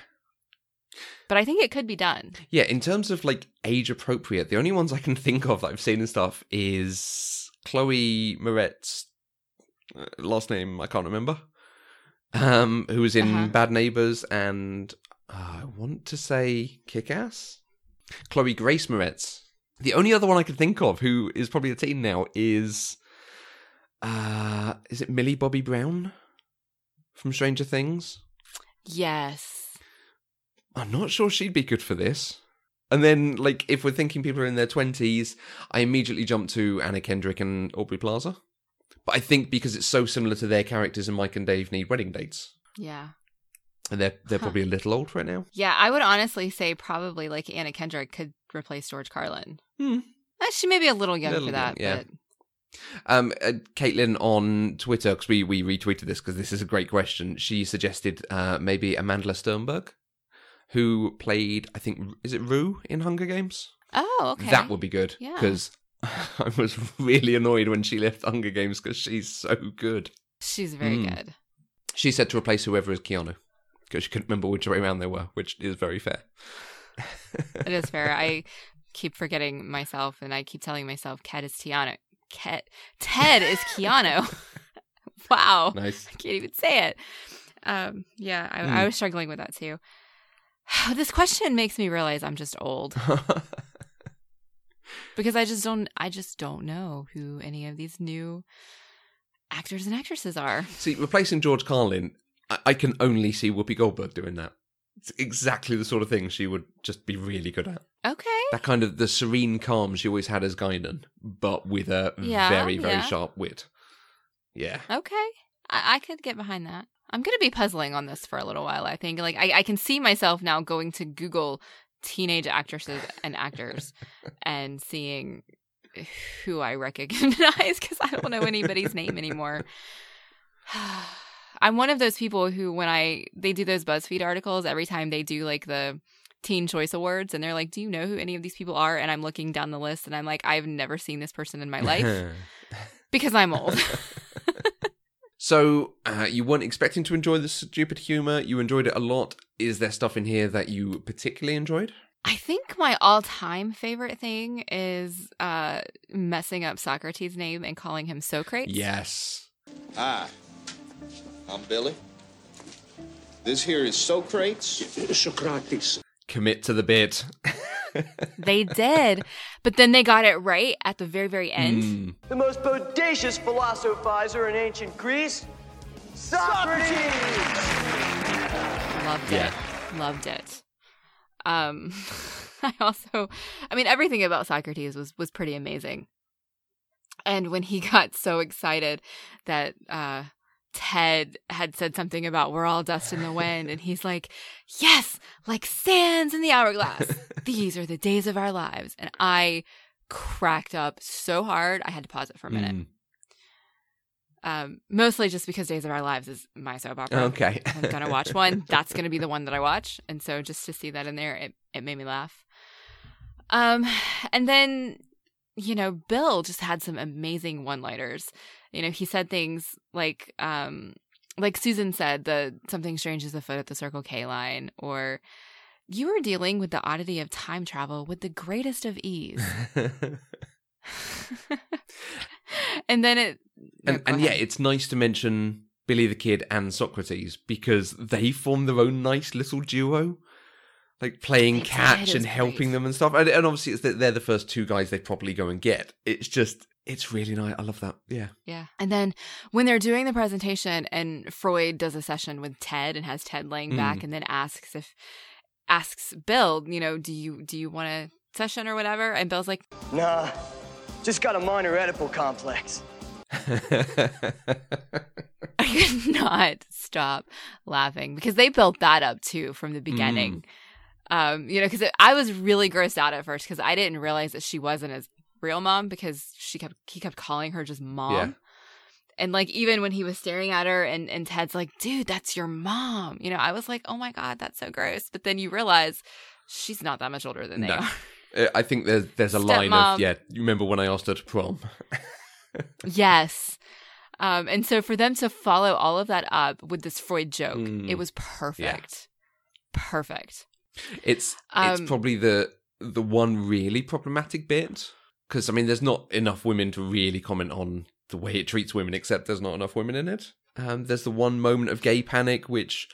but I think it could be done. Yeah, in terms of like age appropriate, the only ones I can think of that I've seen and stuff is Chloe Moretz uh, last name I can't remember. Um, who was in Uh-huh. Bad Neighbors and uh, I want to say Kick Ass. Chloe Grace Moretz. The only other one I can think of who is probably a teen now is uh is it Millie Bobby Brown from Stranger Things? Yes. I'm not sure she'd be good for this. And then, like, if we're thinking people are in their 20s, I immediately jump to Anna Kendrick and Aubrey Plaza. But I think because it's so similar to their characters and Mike and Dave need wedding dates. Yeah. And they're they're Huh. probably a little old right now. Yeah, I would honestly say probably like Anna Kendrick could replace George Carlin. Hmm. Uh, She may be a little young Little for that, young, yeah. but Um, uh, Caitlin on Twitter, because we, we retweeted this because this is a great question. She suggested uh, maybe Amanda Sternberg, who played, I think, is it Rue in Hunger Games? oh, okay. That would be good. Yeah. Because I was really annoyed when she left Hunger Games because she's so good. She's very Mm. good. She said to replace whoever is Keanu because she couldn't remember which way around they were, which is very fair. It is fair. I keep forgetting myself, and I keep telling myself, "Ket is Tiana. Ket Ted is Keanu." wow, nice. I can't even say it. Um, yeah, I, Mm. I was struggling with that too. this question makes me realize I'm just old because I just don't. I just don't know who any of these new actors and actresses are. see, replacing George Carlin, I-, I can only see Whoopi Goldberg doing that. It's exactly the sort of thing she would just be really good at. Okay. That kind of the serene calm she always had as Guinan, but with a Yeah, very, very yeah. sharp wit. Yeah. Okay. I, I could get behind that. I'm going to be puzzling on this for a little while, I think. Like, I, I can see myself now going to Google teenage actresses and actors and seeing who I recognize because I don't know anybody's name anymore. I'm one of those people who, when I they do those BuzzFeed articles, every time they do like the Teen Choice Awards, and they're like, "Do you know who any of these people are?" And I'm looking down the list, and I'm like, "I've never seen this person in my life because I'm old." So, uh, you weren't expecting to enjoy the stupid humor. You enjoyed it a lot. Is there stuff in here that you particularly enjoyed? I think my all-time favorite thing is uh messing up Socrates' name and calling him Socrates. Yes. Hi, I'm Billy. This here is Socrates. Socrates. Commit to the bit. They did, but then they got it right at the very, very end. Mm. The most bodacious philosophizer in ancient Greece, Socrates! Loved Yeah. it. Loved it. Um I also I mean everything about Socrates was was pretty amazing. And when he got so excited that uh Ted had said something about we're all dust in the wind and he's like, "Yes, like sands in the hourglass. These are the days of our lives." And I cracked up so hard, I had to pause it for a minute. Mm. Um mostly just because Days of Our Lives is my soap opera. Okay. I'm gonna watch one, that's gonna be the one that I watch. And so just to see that in there, it, it made me laugh. Um and then, you know, Bill just had some amazing one liners. You know, he said things like um like Susan said, the something strange is afoot at the Circle K line, or you are dealing with the oddity of time travel with the greatest of ease. and then it no, and yeah, it's nice to mention Billy the Kid and Socrates because they form their own nice little duo. like playing catch and helping great. them and stuff. And, and obviously, it's that they're the first two guys they probably go and get. It's just, it's really nice. I love that. Yeah. Yeah. And then when they're doing the presentation and Freud does a session with Ted and has Ted laying Mm. back and then asks if asks Bill, you know, do you do you want a session or whatever? And Bill's like, Nah, just got a minor Oedipal complex. I could not stop laughing because they built that up too from the beginning. Um, you know, because I was really grossed out at first because I didn't realize that she wasn't his real mom because she kept he kept calling her just mom. Yeah. And like even when he was staring at her and, and Ted's like, dude, that's your mom. You know, I was like, oh my God, that's so gross. But then you realize she's not that much older than they No. are. Uh, I think there's there's a line Stepmom. of yeah. You remember when I asked her to prom? yes. Um, and so for them to follow all of that up with this Freud joke, Mm. it was perfect. Perfect. It's it's Um, probably the the one really problematic bit because I mean, there's not enough women to really comment on the way it treats women, except there's not enough women in it. Um, there's the one moment of gay panic, which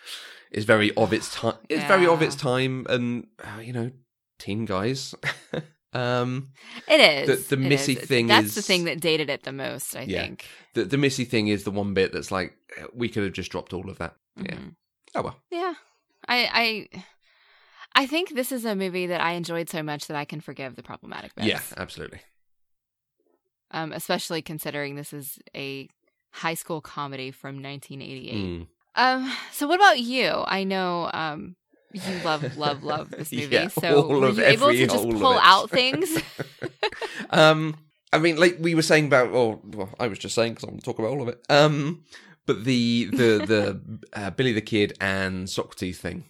is very of its time. It's very of its time, and uh, you know, teen guys. um, It is. the It Missy is. thing That's the thing that dated it the most, I Yeah. think. the the Missy thing is the one bit that's like uh, we could have just dropped all of that. Yeah. Mhm. Oh well. Yeah. I I I think this is a movie that I enjoyed so much that I can forgive the problematic bits. Yeah, absolutely. Um, especially considering this is a high school comedy from 1988. Mm. Um, so what about you? I know um you love love love this movie. Yeah, so were you able to just pull out things? um, I mean, like we were saying about, or well, I was just saying because I want to talk about all of it. Um, but the the the uh, Billy the Kid and Socrates thing.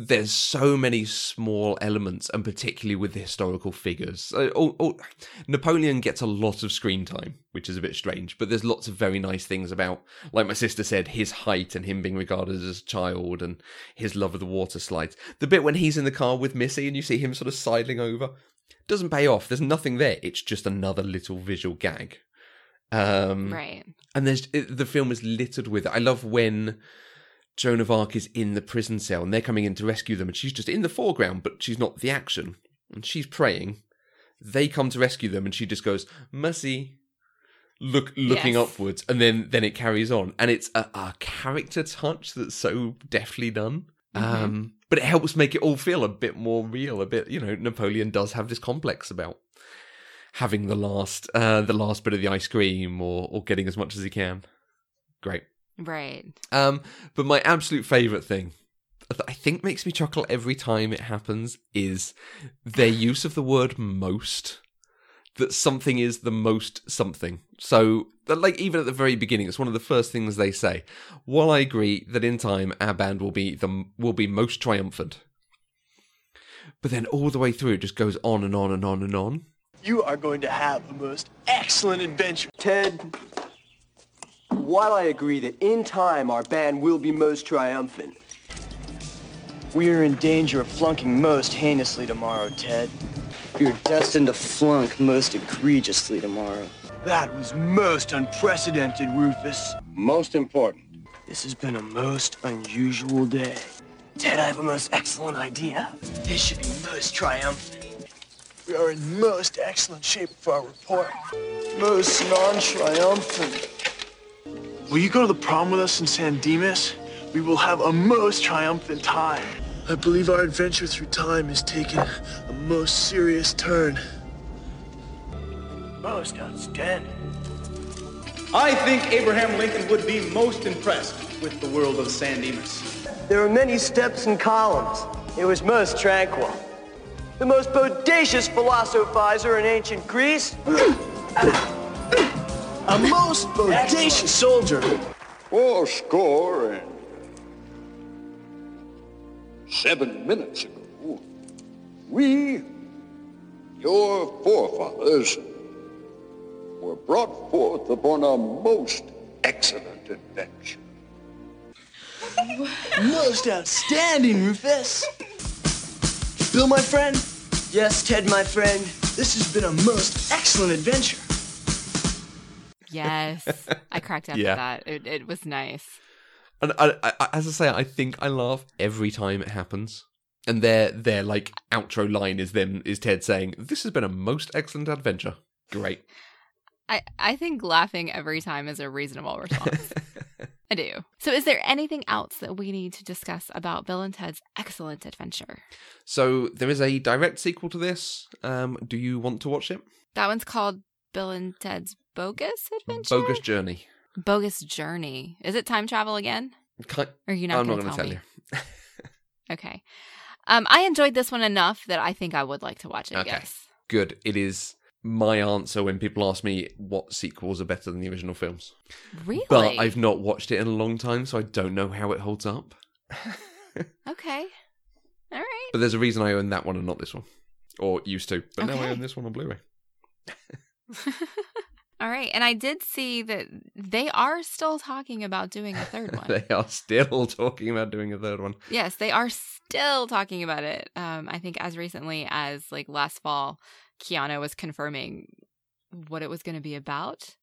There's so many small elements, and particularly with the historical figures. Uh, all, all, Napoleon gets a lot of screen time, which is a bit strange. But there's lots of very nice things about, like my sister said, his height and him being regarded as a child, and his love of the water slides. The bit when he's in the car with Missy and you see him sort of sidling over, doesn't pay off. There's nothing there. It's just another little visual gag. Um, right. And there's the film is littered with it. I love when Joan of Arc is in the prison cell and they're coming in to rescue them, and she's just in the foreground, but she's not the action, and she's praying. They come to rescue them, and she just goes mercy, look looking Yes. upwards, and then then it carries on, and it's a, a character touch that's so deftly done. Um, but it helps make it all feel a bit more real. A bit, you know, Napoleon does have this complex about having the last uh, the last bit of the ice cream or or getting as much as he can. Great. Right. Um, but my absolute favorite thing that I think makes me chuckle every time it happens is their use of the word most. That something is the most something. So, that, like, even at the very beginning, it's one of the first things they say. While I agree that in time our band will be the will be most triumphant, but then all the way through it just goes on and on and on and on. You are going to have a most excellent adventure. Ted, while I agree that in time our band will be most triumphant, we are in danger of flunking most heinously tomorrow, Ted. You're destined to flunk most egregiously tomorrow. That was most unprecedented, Rufus. Most important. This has been a most unusual day. Ted, I have a most excellent idea. This should be most triumphant. We are in most excellent shape for our report. Most non-triumphant. Will you go to the prom with us in San Dimas? We will have a most triumphant time. I believe our adventure through time has taken a most serious turn. Most outstanding. I think Abraham Lincoln would be most impressed with the world of San Dimas. There were many steps and columns. It was most tranquil. The most bodacious philosophizer in ancient Greece. A most bodacious soldier. Four score and seven minutes ago, we, your forefathers, were brought forth upon a most excellent adventure. Most outstanding, Rufus. Bill, my friend, Yes, Ted, my friend. this has been a most excellent adventure. Yes. I cracked up Yeah. at that. It, it was nice. And I, I, as I say, I think I laugh every time it happens. And their their like outro line is them is Ted saying, "This has been a most excellent adventure." Great. I, I think laughing every time is a reasonable response. I do. So, is there anything else that we need to discuss about Bill and Ted's Excellent Adventure? So there is a direct sequel to this. Um, do you want to watch it? That one's called Bill and Ted's Bogus Adventure? Bogus Journey. Bogus Journey. Is it time travel again? Or are you not I'm not going to tell me? you. Okay. Um, I enjoyed this one enough that I think I would like to watch it. Okay. Yes. Good. It is my answer when people ask me what sequels are better than the original films. Really? But I've not watched it in a long time, so I don't know how it holds up. Okay. All right. But there's a reason I own that one and not this one. Or used to. But now I own this one on Blu ray. All right. And I did see that they are still talking about doing a third one. they are still talking about doing a third one. Yes, they are still talking about it. Um, I think as recently as like last fall, Keanu was confirming what it was going to be about.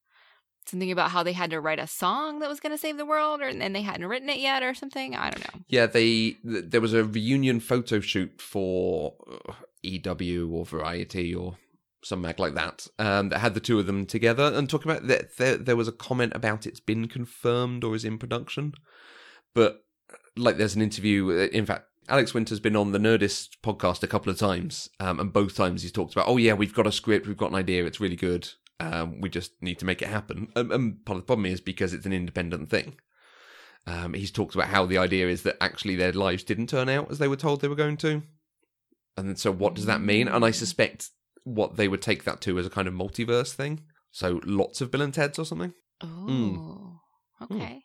Something about how they had to write a song that was going to save the world, or and they hadn't written it yet, or something. I don't know. Yeah, they th- there was a reunion photo shoot for uh, EW or Variety or some mag like that um, that had the two of them together and talking about that. There, there was a comment about it's been confirmed or is in production, but like there's an interview. uh, In fact, Alex Winter's been on the Nerdist podcast a couple of times, um, and both times he's talked about, oh yeah, we've got a script, we've got an idea, it's really good. Um, we just need to make it happen. And, and part of the problem is because it's an independent thing. Um, he's talked about how the idea is that actually their lives didn't turn out as they were told they were going to. And so, what does that mean? And I suspect what they would take that to as a kind of multiverse thing. So, lots of Bill and Ted's or something. Oh, okay.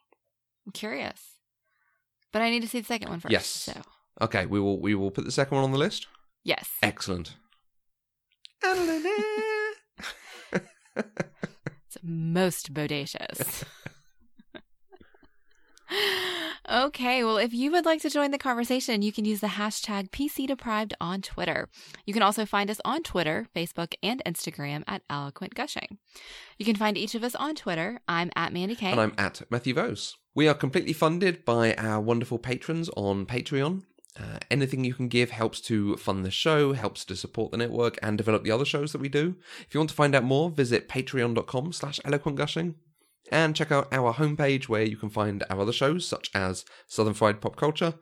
I'm curious, but I need to see the second one first. Yes. So Okay, we will we will put the second one on the list. yes. Excellent. It's most bodacious. okay, well, if you would like to join the conversation, you can use the hashtag PCDeprived on Twitter. You can also find us on Twitter, Facebook, and Instagram at Eloquent Gushing. You can find each of us on Twitter. I'm at Mandy K. And I'm at Matthew Vose. We are completely funded by our wonderful patrons on Patreon. Uh, anything you can give helps to fund the show, helps to support the network, and develop the other shows that we do. If you want to find out more, visit patreon.com slash eloquentgushing. And check out our homepage where you can find our other shows, such as Southern Fried Pop Culture.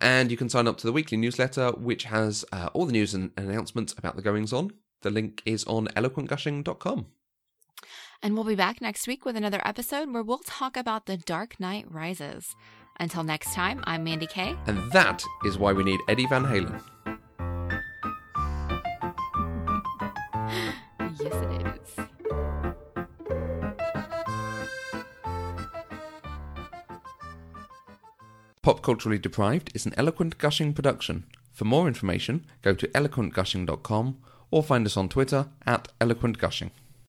And you can sign up to the weekly newsletter, which has uh, all the news and announcements about the goings on. The link is on eloquentgushing.com. And we'll be back next week with another episode where we'll talk about The Dark Knight Rises. Until next time, I'm Mandy Kay. And that is why we need Eddie Van Halen. Pop Culturally Deprived is an Eloquent Gushing production. For more information, go to eloquentgushing.com or find us on Twitter at eloquentgushing.